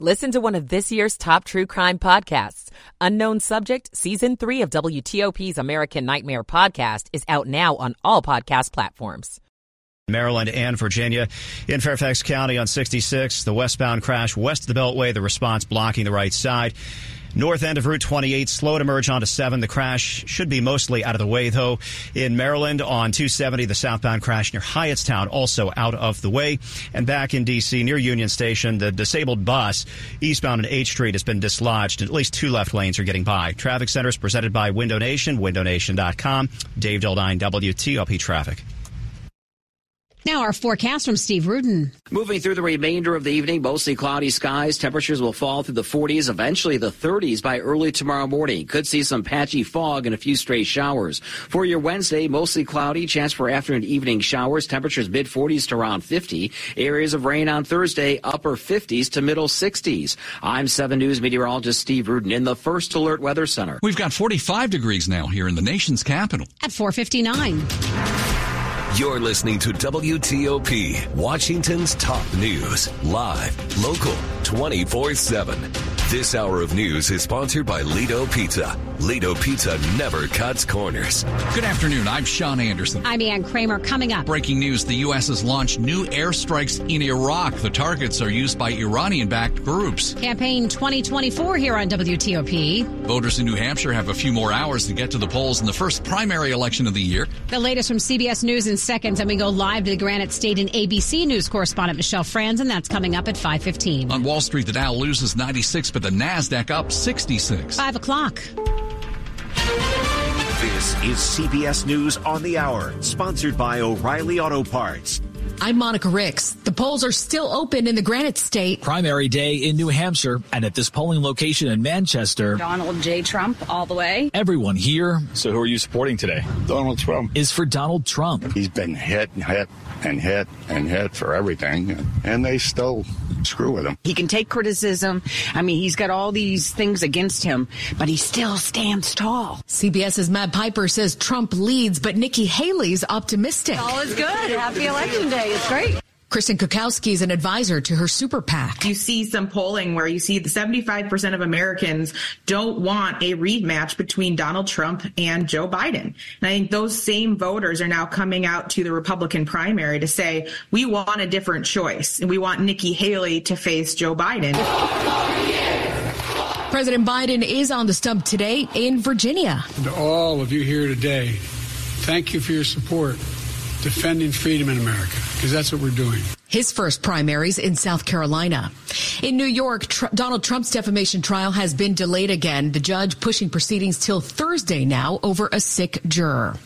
Listen to one of this year's top true crime podcasts. Unknown Subject, Season 3 of WTOP's American Nightmare podcast is out now on all podcast platforms. Maryland and Virginia. In Fairfax County on 66, the westbound crash west of the Beltway, the response blocking the right side. North end of Route 28, slow to merge onto 7. The crash should be mostly out of the way, though. In Maryland on 270, the southbound crash near Hyattstown also out of the way. And back in D.C. near Union Station, the disabled bus eastbound on H Street has been dislodged. At least two left lanes are getting by. Traffic centers presented by Window Nation, windownation.com. Dave Dildine, WTOP Traffic. Now our forecast from Steve Rudin. Moving through the remainder of the evening, mostly cloudy skies. Temperatures will fall through the 40s, eventually the 30s by early tomorrow morning. Could see some patchy fog and a few stray showers. For your Wednesday, mostly cloudy, chance for afternoon evening showers. Temperatures mid 40s to around 50. Areas of rain on Thursday, upper 50s to middle 60s. I'm 7 News meteorologist Steve Rudin in the First Alert Weather Center. We've got 45 degrees now here in the nation's capital. At 459. You're listening to WTOP, Washington's top news, live, local, 24 7. This hour of news is sponsored by Lido Pizza. Lido Pizza never cuts corners. Good afternoon. I'm Sean Anderson. I'm Ann Kramer. Coming up. Breaking news the U.S. has launched new airstrikes in Iraq. The targets are used by Iranian backed groups. Campaign 2024 here on WTOP. Voters in New Hampshire have a few more hours to get to the polls in the first primary election of the year. The latest from CBS News in seconds, and we go live to the Granite State and ABC News correspondent Michelle Franzen That's coming up at 515. On Wall Street, the Dow loses 96, but the NASDAQ up 66. 5 o'clock. This is CBS News on the Hour, sponsored by O'Reilly Auto Parts. I'm Monica Ricks. The polls are still open in the Granite State. Primary day in New Hampshire and at this polling location in Manchester. Donald J. Trump all the way. Everyone here. So who are you supporting today? Donald Trump. Is for Donald Trump. He's been hit and hit and hit and hit for everything, and they still screw with him. He can take criticism. I mean, he's got all these things against him, but he still stands tall. CBS's Matt Piper says Trump leads, but Nikki Haley's optimistic. All is good. Happy Election Day. It's great. Kristen Kukowski is an advisor to her super PAC. You see some polling where you see the 75% of Americans don't want a rematch between Donald Trump and Joe Biden. And I think those same voters are now coming out to the Republican primary to say, we want a different choice and we want Nikki Haley to face Joe Biden. President Biden is on the stump today in Virginia. And to all of you here today, thank you for your support defending freedom in America, because that's what we're doing. His first primaries in South Carolina. In New York, Tr- Donald Trump's defamation trial has been delayed again. The judge pushing proceedings till Thursday now over a sick juror.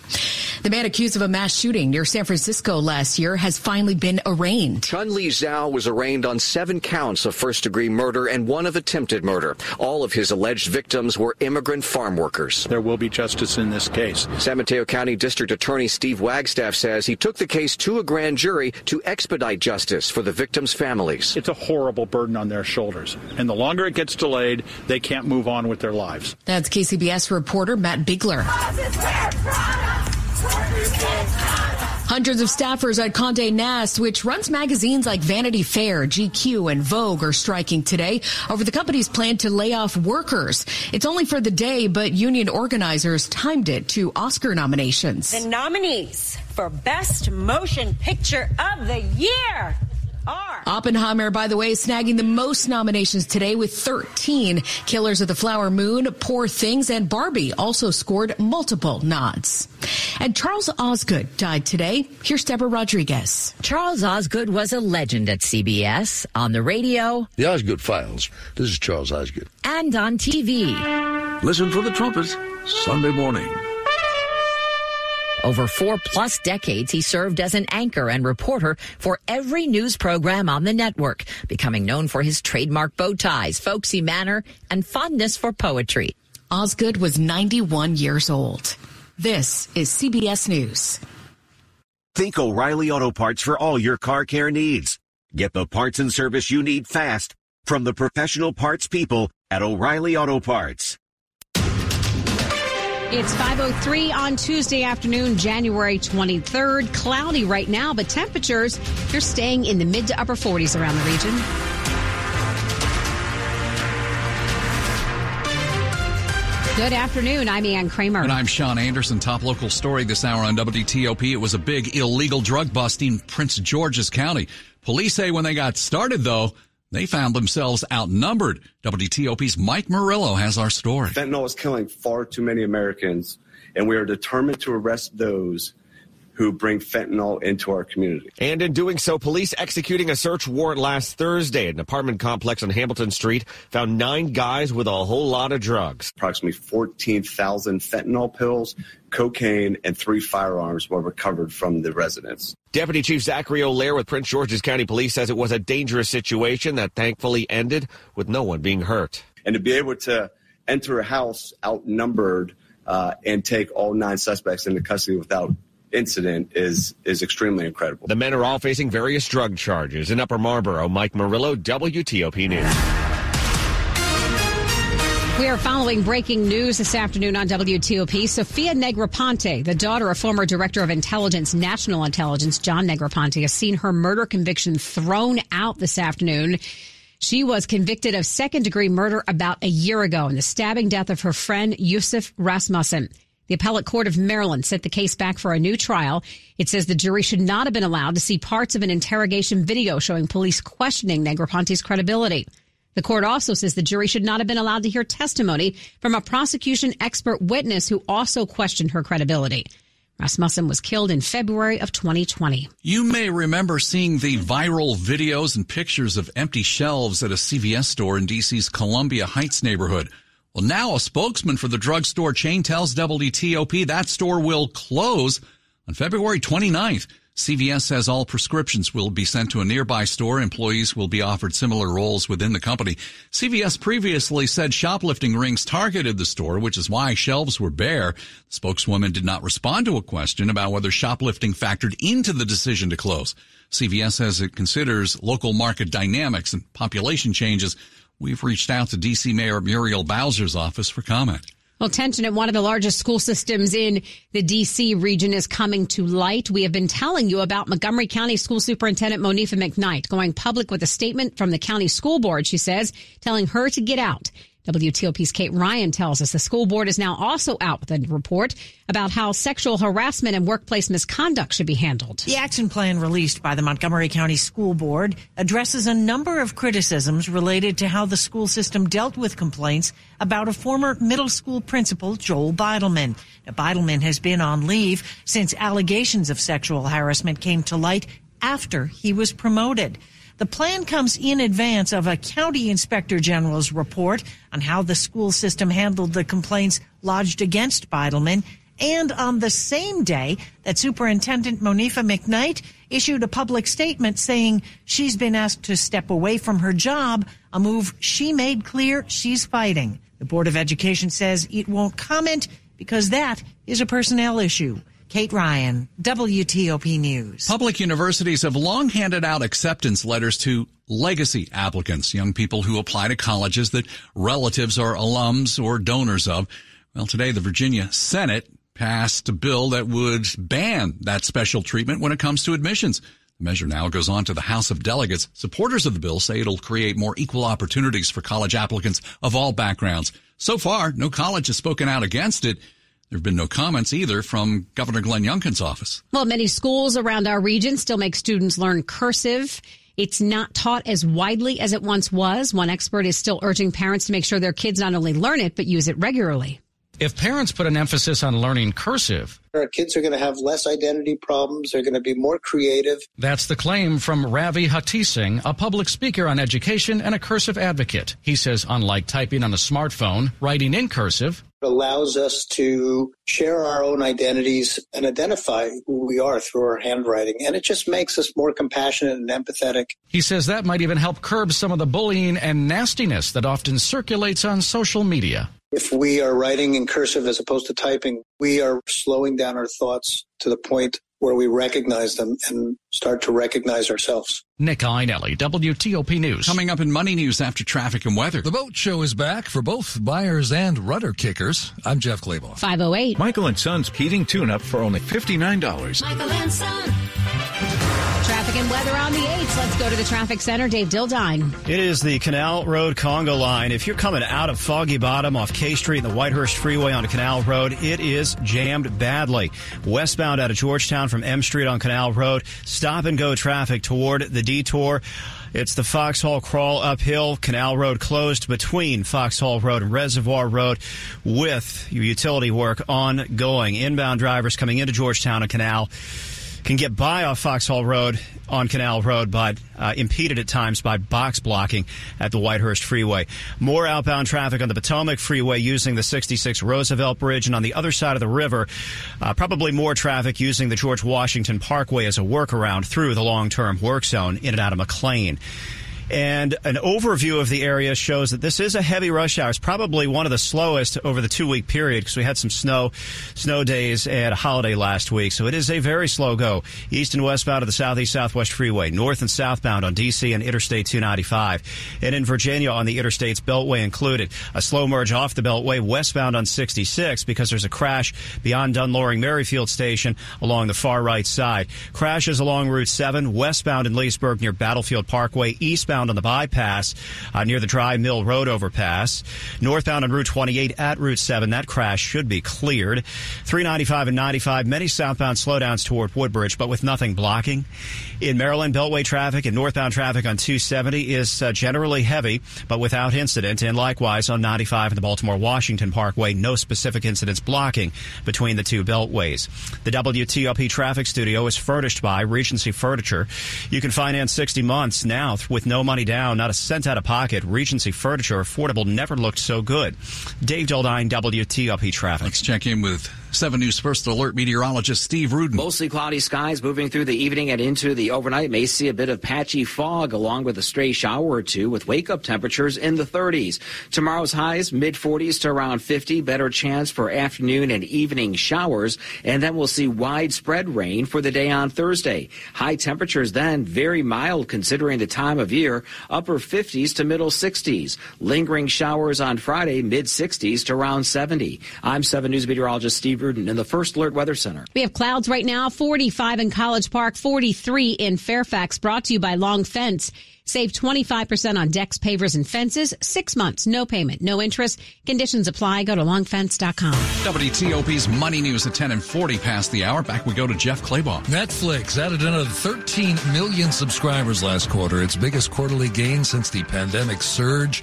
The man accused of a mass shooting near San Francisco last year has finally been arraigned. Chun Li Zhao was arraigned on seven counts of first degree murder and one of attempted murder. All of his alleged victims were immigrant farm workers. There will be justice in this case. San Mateo County District Attorney Steve Wagstaffe says he took the case to a grand jury to expedite justice for the victims' families. It's a horrible burden on their shoulders. And the longer it gets delayed, they can't move on with their lives. That's KCBS reporter Matt Bigler. Hundreds of staffers at Condé Nast, which runs magazines like Vanity Fair, GQ, and Vogue, are striking today over the company's plan to lay off workers. It's only for the day, but union organizers timed it to Oscar nominations. The nominees for Best Motion Picture of the Year are. Oppenheimer, by the way, snagging the most nominations today with 13. Killers of the Flower Moon, Poor Things, and Barbie also scored multiple nods. And Charles Osgood died today. Here's Deborah Rodriguez. Charles Osgood was a legend at CBS, on the radio. The Osgood Files. This is Charles Osgood. And on TV. Listen for the trumpet, Sunday morning. Over four plus decades, he served as an anchor and reporter for every news program on the network, becoming known for his trademark bow ties, folksy manner, and fondness for poetry. Osgood was 91 years old. This is CBS News. Think O'Reilly Auto Parts for all your car care needs. Get the parts and service you need fast from the professional parts people at O'Reilly Auto Parts. It's 5.03 on Tuesday afternoon, January 23rd. Cloudy right now, but temperatures, you're staying in the mid to upper 40s around the region. Good afternoon. I'm Ann Kramer. And I'm Sean Anderson. Top local story this hour on WTOP. It was a big illegal drug bust in Prince George's County. Police say when they got started, though, they found themselves outnumbered. WTOP's Mike Murillo has our story. Fentanyl is killing far too many Americans, and we are determined to arrest those who bring fentanyl into our community. And in doing so, police executing a search warrant last Thursday at an apartment complex on Hamilton Street found nine guys with a whole lot of drugs. Approximately 14,000 fentanyl pills, cocaine, and three firearms were recovered from the residents. Deputy Chief Zachary O'Lear with Prince George's County Police says it was a dangerous situation that thankfully ended with no one being hurt. And to be able to enter a house outnumbered uh, and take all nine suspects into custody without incident is is extremely incredible. The men are all facing various drug charges. In Upper Marlboro, Mike Murillo, WTOP News. We are following breaking news this afternoon on WTOP. Sophia Negroponte, the daughter of former Director of Intelligence, National Intelligence, John Negroponte, has seen her murder conviction thrown out this afternoon. She was convicted of second degree murder about a year ago in the stabbing death of her friend Yusuf Rasmussen. The appellate court of Maryland sent the case back for a new trial. It says the jury should not have been allowed to see parts of an interrogation video showing police questioning Negroponte's credibility. The court also says the jury should not have been allowed to hear testimony from a prosecution expert witness who also questioned her credibility. Rasmussen was killed in February of 2020. You may remember seeing the viral videos and pictures of empty shelves at a CVS store in DC's Columbia Heights neighborhood. Well, now a spokesman for the drugstore chain tells WTOP that store will close on February 29th. CVS says all prescriptions will be sent to a nearby store. Employees will be offered similar roles within the company. CVS previously said shoplifting rings targeted the store, which is why shelves were bare. The spokeswoman did not respond to a question about whether shoplifting factored into the decision to close. CVS says it considers local market dynamics and population changes. We've reached out to DC Mayor Muriel Bowser's office for comment. Well, tension at one of the largest school systems in the DC region is coming to light. We have been telling you about Montgomery County School Superintendent Monifa McKnight going public with a statement from the county school board, she says, telling her to get out. WTOP's Kate Ryan tells us the school board is now also out with a report about how sexual harassment and workplace misconduct should be handled. The action plan released by the Montgomery County School Board addresses a number of criticisms related to how the school system dealt with complaints about a former middle school principal, Joel Beidelman. Now, Beidelman has been on leave since allegations of sexual harassment came to light after he was promoted. The plan comes in advance of a county inspector general's report on how the school system handled the complaints lodged against Beidelman and on the same day that Superintendent Monifa McKnight issued a public statement saying she's been asked to step away from her job, a move she made clear she's fighting. The Board of Education says it won't comment because that is a personnel issue. Kate Ryan, WTOP News. Public universities have long handed out acceptance letters to legacy applicants, young people who apply to colleges that relatives are alums or donors of. Well, today the Virginia Senate passed a bill that would ban that special treatment when it comes to admissions. The measure now goes on to the House of Delegates. Supporters of the bill say it'll create more equal opportunities for college applicants of all backgrounds. So far, no college has spoken out against it. There have been no comments either from Governor Glenn Youngkin's office. Well, many schools around our region still make students learn cursive. It's not taught as widely as it once was. One expert is still urging parents to make sure their kids not only learn it, but use it regularly. If parents put an emphasis on learning cursive, our kids are going to have less identity problems. They're going to be more creative. That's the claim from Ravi Hatisingh, a public speaker on education and a cursive advocate. He says, unlike typing on a smartphone, writing in cursive it allows us to share our own identities and identify who we are through our handwriting. And it just makes us more compassionate and empathetic. He says that might even help curb some of the bullying and nastiness that often circulates on social media. If we are writing in cursive as opposed to typing, we are slowing down our thoughts to the point where we recognize them and start to recognize ourselves. Nick Iannelli, WTOP News. Coming up in Money News after traffic and weather. The boat show is back for both buyers and rudder kickers. I'm Jeff Clabaugh. 508. Michael and Son's heating tune-up for only $59. Michael and Son. Traffic and weather on the 8th. Let's go to the traffic center. Dave Dildine. It is the Canal Road Congo line. If you're coming out of Foggy Bottom off K Street and the Whitehurst Freeway onto Canal Road, it is jammed badly. Westbound out of Georgetown from M Street on Canal Road, stop and go traffic toward the detour. It's the Foxhall Crawl uphill, Canal Road closed between Foxhall Road and Reservoir Road with utility work ongoing. Inbound drivers coming into Georgetown and Canal can get by off Foxhall Road on Canal Road, but uh, impeded at times by box blocking at the Whitehurst Freeway. More outbound traffic on the Potomac Freeway using the 66 Roosevelt Bridge, and on the other side of the river, uh, probably more traffic using the George Washington Parkway as a workaround through the long-term work zone in and out of McLean. And an overview of the area shows that this is a heavy rush hour. It's probably one of the slowest over the two week period because we had some snow, snow days and a holiday last week. So it is a very slow go. East and westbound of the Southeast Southwest Freeway, north and southbound on DC and Interstate 295. And in Virginia on the Interstates Beltway included. A slow merge off the Beltway westbound on 66 because there's a crash beyond Dunn Loring Merrifield Station along the far right side. Crashes along Route 7 westbound in Leesburg near Battlefield Parkway, eastbound on the bypass uh, near the Dry Mill Road overpass. Northbound on Route 28 at Route 7. That crash should be cleared. 395 and 95. Many southbound slowdowns toward Woodbridge, but with nothing blocking. In Maryland, Beltway traffic and northbound traffic on 270 is uh, generally heavy, but without incident. And likewise on 95 and the Baltimore Washington Parkway, no specific incidents blocking between the two beltways. The WTOP traffic studio is furnished by Regency Furniture. You can finance 60 months now with no money down, not a cent out of pocket. Regency Furniture, affordable, never looked so good. Dave Dildine, WTOP Traffic. Let's check in with 7 News First Alert meteorologist Steve Rudin. Mostly cloudy skies moving through the evening and into the overnight. May see a bit of patchy fog along with a stray shower or two with wake up temperatures in the 30s. Tomorrow's highs mid 40s to around 50. Better chance for afternoon and evening showers. And then we'll see widespread rain for the day on Thursday. High temperatures then very mild considering the time of year. Upper 50s to middle 60s. Lingering showers on Friday mid 60s to around 70. I'm 7 News meteorologist Steve Rudin in the First Alert Weather Center. We have clouds right now 45 in College Park, 43 in Fairfax, brought to you by Long Fence. Save 25% on decks, pavers, and fences. Six months, no payment, no interest. Conditions apply. Go to longfence.com. WTOP's Money News at 10 and 40 past the hour. Back we go to Jeff Clabaugh. Netflix added another 13 million subscribers last quarter, its biggest quarterly gain since the pandemic surge.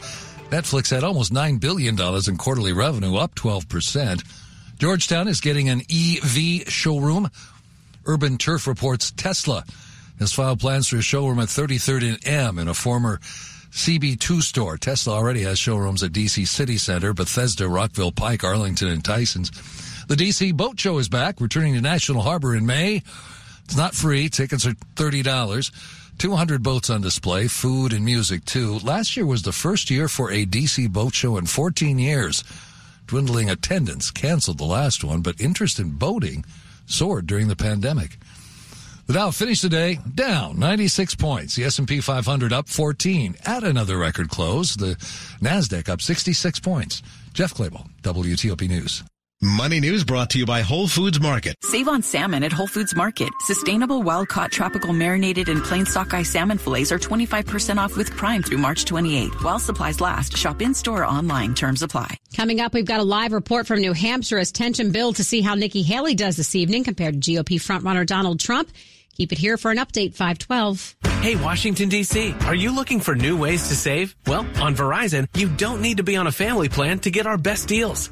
Netflix had almost $9 billion in quarterly revenue, up 12%. Georgetown is getting an EV showroom. Urban Turf reports Tesla has filed plans for a showroom at 33rd and M in a former CB2 store. Tesla already has showrooms at DC City Center, Bethesda, Rockville Pike, Arlington, and Tysons. The DC Boat Show is back, returning to National Harbor in May. It's not free. Tickets are $30. 200 boats on display, food and music too. Last year was the first year for a DC boat show in 14 years. Dwindling attendance canceled the last one, but interest in boating soared during the pandemic. The Dow finished the day down 96 points. The S&P 500 up 14 at another record close. The Nasdaq up 66 points. Jeff Clabaugh, WTOP News. Money News brought to you by Whole Foods Market. Save on salmon at Whole Foods Market. Sustainable wild caught tropical marinated and plain sockeye salmon fillets are 25% off with Prime through March 28. While supplies last, shop in store or online. Terms apply. Coming up, we've got a live report from New Hampshire as tension builds to see how Nikki Haley does this evening compared to GOP frontrunner Donald Trump. Keep it here for an update 512. Hey, Washington, D.C., are you looking for new ways to save? Well, on Verizon, you don't need to be on a family plan to get our best deals.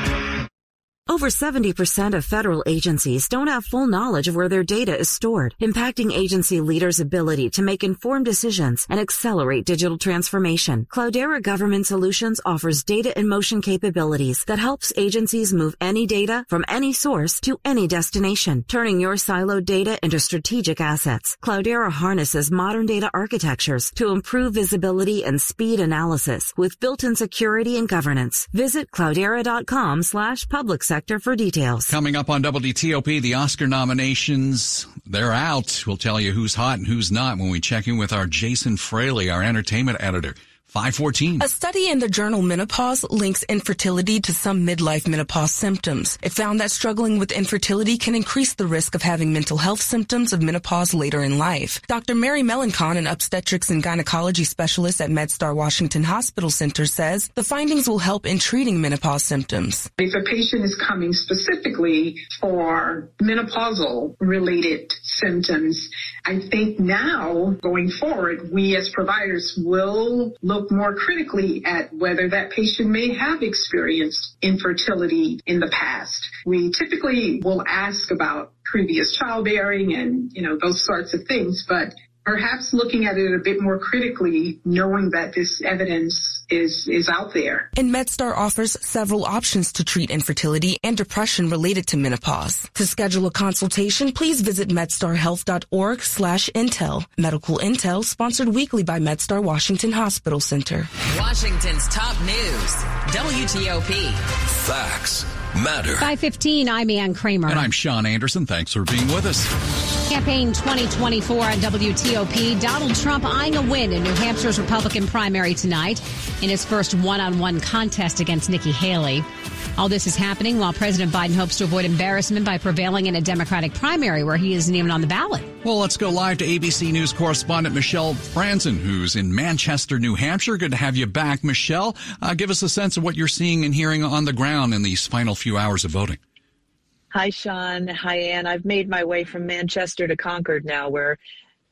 Over 70% of federal agencies don't have full knowledge of where their data is stored, impacting agency leaders' ability to make informed decisions and accelerate digital transformation. Cloudera Government Solutions offers data in motion capabilities that helps agencies move any data from any source to any destination, turning your siloed data into strategic assets. Cloudera harnesses modern data architectures to improve visibility and speed analysis with built-in security and governance. Visit cloudera.com slash public sector for details. Coming up on WTOP, the Oscar nominations, they're out. We'll tell you who's hot and who's not when we check in with our Jason Fraley, our entertainment editor. 514. A study in the journal Menopause links infertility to some midlife menopause symptoms. It found that struggling with infertility can increase the risk of having mental health symptoms of menopause later in life. Dr. Mary Melancon, an obstetrics and gynecology specialist at MedStar Washington Hospital Center, says the findings will help in treating menopause symptoms. If a patient is coming specifically for menopausal related symptoms, I think now going forward, we as providers will look more critically at whether that patient may have experienced infertility in the past. We typically will ask about previous childbearing and, you know, those sorts of things, but perhaps looking at it a bit more critically, knowing that this evidence is, is out there. And MedStar offers several options to treat infertility and depression related to menopause. To schedule a consultation, please visit medstarhealth.org slash intel. Medical Intel sponsored weekly by MedStar Washington Hospital Center. Washington's top news, WTOP. Facts matter. 515, I'm Ann Kramer. And I'm Sean Anderson. Thanks for being with us. Campaign 2024 on WTOP. Donald Trump eyeing a win in New Hampshire's Republican primary tonight in his first one-on-one contest against Nikki Haley. All this is happening while President Biden hopes to avoid embarrassment by prevailing in a Democratic primary where he isn't even on the ballot. Well, let's go live to ABC News correspondent Michelle Franzen, who's in Manchester, New Hampshire. Good to have you back, Michelle. Uh, give us a sense of what you're seeing and hearing on the ground in these final few hours of voting. Hi, Sean. Hi, Ann. I've made my way from Manchester to Concord now, where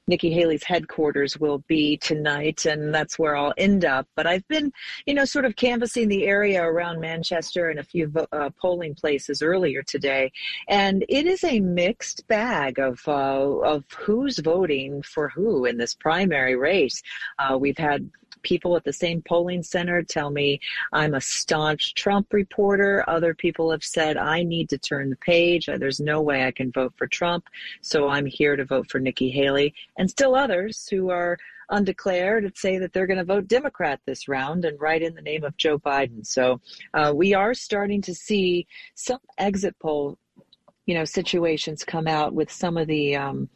Nikki Haley's headquarters will be tonight, and that's where I'll end up. But I've been, you know, sort of canvassing the area around Manchester and a few uh, polling places earlier today, and it is a mixed bag of uh, of who's voting for who in this primary race. Uh, we've had people at the same polling center tell me I'm a staunch Trump reporter. Other people have said I need to turn the page. There's no way I can vote for Trump, so I'm here to vote for Nikki Haley. And still others who are undeclared say that they're going to vote Democrat this round and write in the name of Joe Biden. So uh, we are starting to see some exit poll, you know, situations come out with some of the um,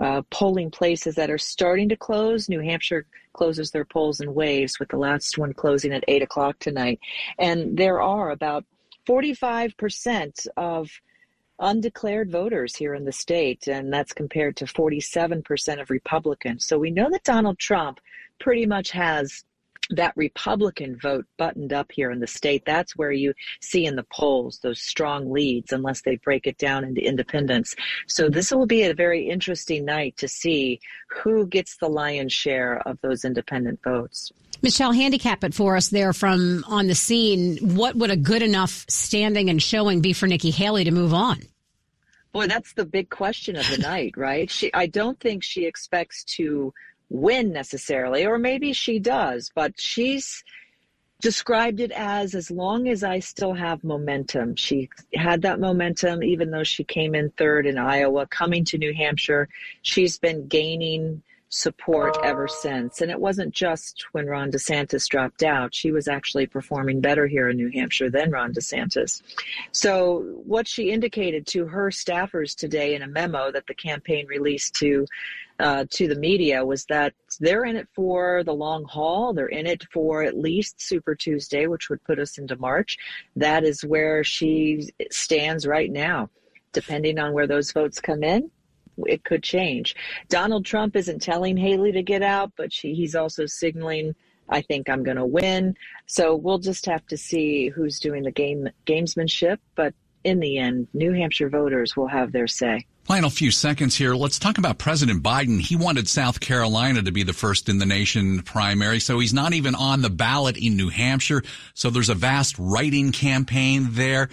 uh, polling places that are starting to close. New Hampshire closes their polls in waves, with the last one closing at 8 o'clock tonight. And there are about 45% of undeclared voters here in the state, and that's compared to 47% of Republicans. So we know that Donald Trump pretty much has that Republican vote buttoned up here in the state. That's where you see in the polls those strong leads, unless they break it down into independents. So this will be a very interesting night to see who gets the lion's share of those independent votes. Michelle, handicap it for us there from on the scene. What would a good enough standing and showing be for Nikki Haley to move on? Boy, that's the big question of the night, right? She, I don't think she expects to win necessarily, or maybe she does, but she's described it as as long as I still have momentum. She had that momentum even though she came in third in Iowa, coming to New Hampshire. She's been gaining support ever since. And it wasn't just when Ron DeSantis dropped out. She was actually performing better here in New Hampshire than Ron DeSantis. So, what she indicated to her staffers today in a memo that the campaign released to uh, to the media was that they're in it for the long haul. They're in it for at least Super Tuesday, which would put us into March. That is where she stands right now. Depending on where those votes come in, it could change. Donald Trump isn't telling Haley to get out, but she, he's also signaling, I think I'm going to win. So we'll just have to see who's doing the game gamesmanship. But in the end, New Hampshire voters will have their say. Final few seconds here. Let's talk about President Biden. He wanted South Carolina to be the first in the nation primary, so he's not even on the ballot in New Hampshire. So there's a vast writing campaign there.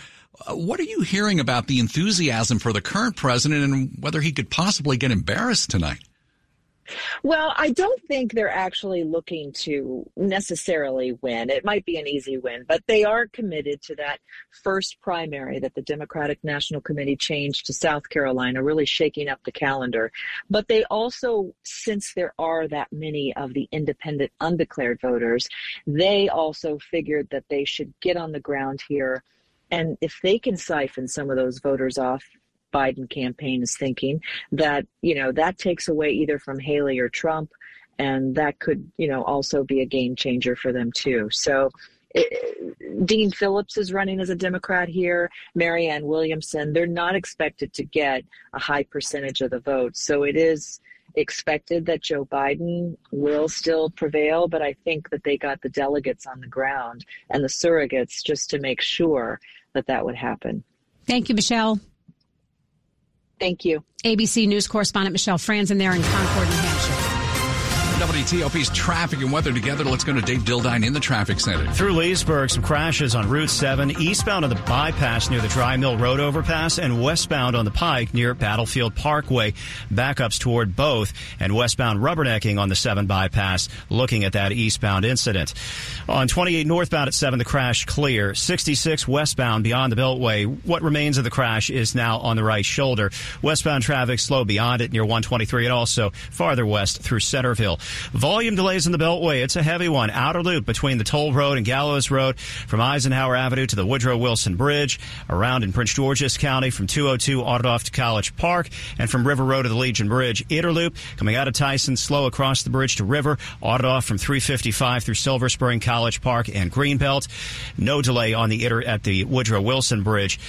Uh, what are you hearing about the enthusiasm for the current president and whether he could possibly get embarrassed tonight? Well, I don't think they're actually looking to necessarily win. It might be an easy win, but they are committed to that first primary that the Democratic National Committee changed to South Carolina, really shaking up the calendar. But they also, since there are that many of the independent undeclared voters, they also figured that they should get on the ground here. And if they can siphon some of those voters off, Biden campaign is thinking that, you know, that takes away either from Haley or Trump. And that could, you know, also be a game changer for them too. So it, Dean Phillips is running as a Democrat here. Marianne Williamson, they're not expected to get a high percentage of the vote. So it is expected that Joe Biden will still prevail, but I think that they got the delegates on the ground and the surrogates just to make sure that that would happen. Thank you, Michelle. Thank you. ABC News correspondent Michelle Franzen there in Concord, New Hampshire. WTOP's traffic and weather together. Let's go to Dave Dildine in the traffic center. Through Leesburg, some crashes on Route 7, eastbound on the bypass near the Dry Mill Road overpass, and westbound on the Pike near Battlefield Parkway. Backups toward both, and westbound rubbernecking on the 7 bypass, looking at that eastbound incident. On 28 northbound at 7, the crash clear. 66 westbound beyond the Beltway. What remains of the crash is now on the right shoulder. Westbound traffic slow beyond it near 123 and also farther west through Centreville. Volume delays in the Beltway. It's a heavy one. Outer loop between the Toll Road and Gallows Road from Eisenhower Avenue to the Woodrow Wilson Bridge, around in Prince George's County from 202 off to College Park, and from River Road to the Legion Bridge. Inner loop coming out of Tyson, slow across the bridge to River, off from 355 through Silver Spring, College Park, and Greenbelt. No delay on the at the Woodrow Wilson Bridge.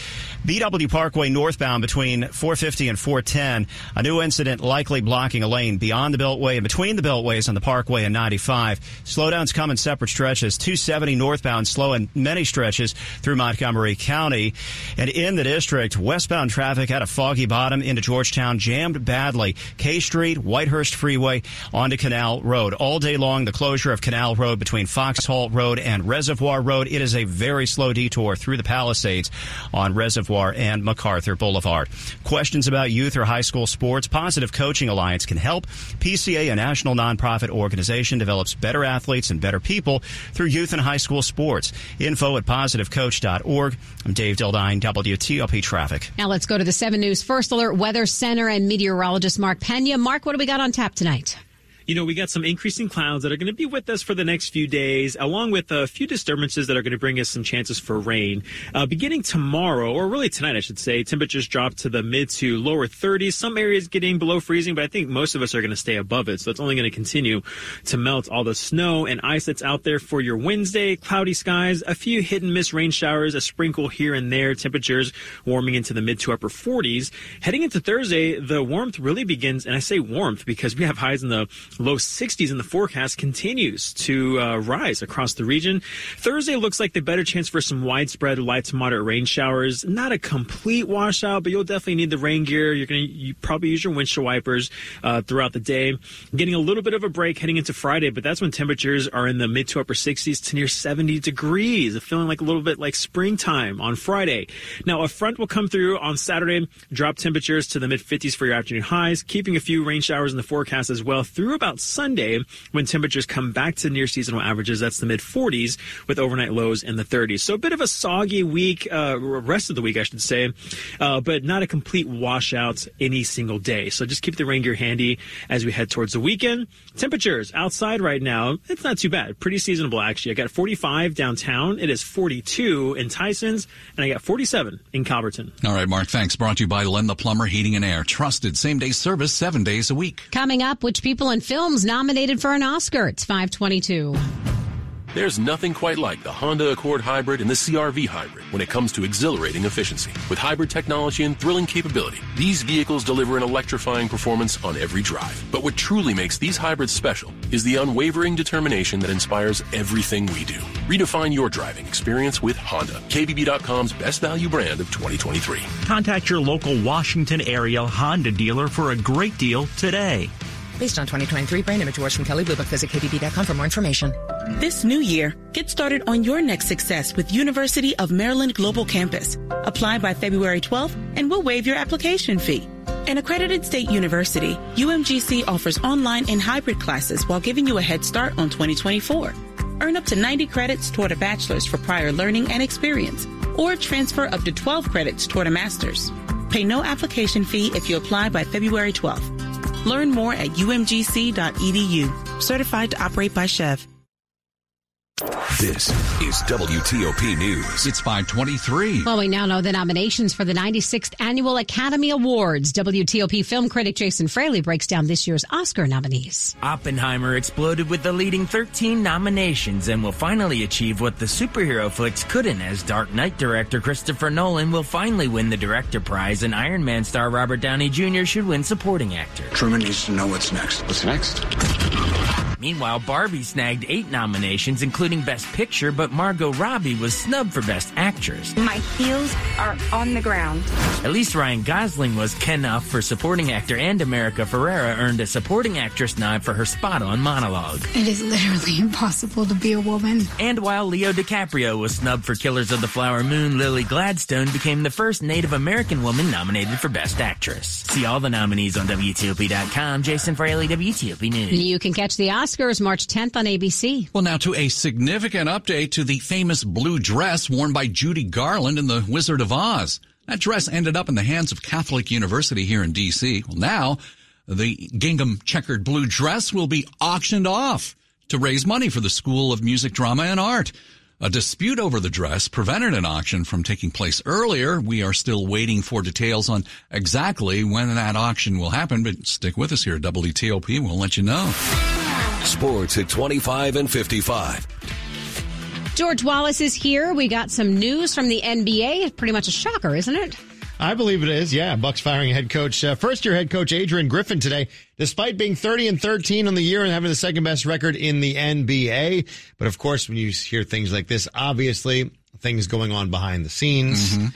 BW Parkway northbound between 450 and 410. A new incident likely blocking a lane beyond the Beltway and between the Beltway on the Parkway and 95. Slowdowns come in separate stretches. 270 northbound slow in many stretches through Montgomery County. And in the district, westbound traffic at a foggy bottom into Georgetown jammed badly. K Street, Whitehurst Freeway onto Canal Road. All day long, the closure of Canal Road between Foxhall Road and Reservoir Road. It is a very slow detour through the Palisades on Reservoir and MacArthur Boulevard. Questions about youth or high school sports? Positive Coaching Alliance can help. PCA, a national non nonprofit organization develops better athletes and better people through youth and high school sports. Info at positivecoach.org. I'm Dave Dildine, WTOP Traffic. Now let's go to the 7 News First Alert Weather Center and meteorologist Mark Pena. Mark, what do we got on tap tonight? You know, we got some increasing clouds that are going to be with us for the next few days, along with a few disturbances that are going to bring us some chances for rain. Uh, beginning tomorrow, or really tonight, I should say, temperatures drop to the mid to lower 30s. Some areas getting below freezing, but I think most of us are going to stay above it. So it's only going to continue to melt all the snow and ice that's out there for your Wednesday. Cloudy skies, a few hit and miss rain showers, a sprinkle here and there. Temperatures warming into the mid to upper 40s. Heading into Thursday, the warmth really begins, and I say warmth because we have highs in the low 60s in the forecast continues to uh, rise across the region. Thursday looks like the better chance for some widespread light to moderate rain showers. Not a complete washout, but you'll definitely need the rain gear. You're going to you probably use your windshield wipers uh, throughout the day. Getting a little bit of a break heading into Friday, but that's when temperatures are in the mid to upper 60s to near 70 degrees. Feeling like a little bit like springtime on Friday. Now, a front will come through on Saturday, drop temperatures to the mid 50s for your afternoon highs, keeping a few rain showers in the forecast as well through about about Sunday when temperatures come back to near seasonal averages. That's the mid 40s with overnight lows in the 30s. So a bit of a soggy week, uh, rest of the week, I should say, uh, but not a complete washout any single day. So just keep the rain gear handy as we head towards the weekend. Temperatures outside right now, it's not too bad. Pretty seasonable, actually. I got 45 downtown. It is 42 in Tysons, and I got 47 in Calverton. All right, Mark, thanks. Brought to you by Len the Plumber Heating and Air. Trusted same day service seven days a week. Coming up, which people in film films nominated for an Oscar. It's 522. There's nothing quite like the Honda Accord Hybrid and the CRV Hybrid when it comes to exhilarating efficiency. With hybrid technology and thrilling capability, these vehicles deliver an electrifying performance on every drive. But what truly makes these hybrids special is the unwavering determination that inspires everything we do. Redefine your driving experience with Honda, KBB.com's best value brand of 2023. Contact your local Washington area Honda dealer for a great deal today. Based on 2023 brand image awards from Kelley Blue Book. Visit KBB.com for more information. This new year, get started on your next success with University of Maryland Global Campus. Apply by February 12th and we'll waive your application fee. An accredited state university, UMGC offers online and hybrid classes while giving you a head start on 2024. Earn up to 90 credits toward a bachelor's for prior learning and experience, or transfer up to 12 credits toward a master's. Pay no application fee if you apply by February 12th. Learn more at umgc.edu. Certified to operate by SCHEV. This is WTOP News. It's 523. Well, we now know the nominations for the 96th Annual Academy Awards. WTOP film critic Jason Fraley breaks down this year's Oscar nominees. Oppenheimer exploded with the leading 13 nominations and will finally achieve what the superhero flicks couldn't as Dark Knight director Christopher Nolan will finally win the director prize and Iron Man star Robert Downey Jr. should win supporting actor. Truman needs to know what's next. What's next? Meanwhile, Barbie snagged eight nominations, including Best Picture, but Margot Robbie was snubbed for Best Actress. My heels are on the ground. At least Ryan Gosling was Kenough for supporting actor, and America Ferrera earned a supporting actress nod for her spot-on monologue. It is literally impossible to be a woman. And while Leo DiCaprio was snubbed for Killers of the Flower Moon, Lily Gladstone became the first Native American woman nominated for Best Actress. See all the nominees on WTOP.com. Jason Fraley, WTOP News. You can catch the Oscars March 10th on ABC. Well, now to a significant update to the famous blue dress worn by Judy Garland in The Wizard of Oz. That dress ended up in the hands of Catholic University here in D.C. Well, now the gingham checkered blue dress will be auctioned off to raise money for the School of Music, Drama, and Art. A dispute over the dress prevented an auction from taking place earlier. We are still waiting for details on exactly when that auction will happen, but stick with us here at WTOP. We'll let you know. Sports at 25 and 55. George Wallace is here. We got some news from the NBA. It's pretty much a shocker, isn't it? I believe it is. Yeah, Bucks firing head coach, uh, first year head coach Adrian Griffin today, despite being 30 and 13 on the year and having the second best record in the NBA. But of course, when you hear things like this, obviously things going on behind the scenes. Mm-hmm.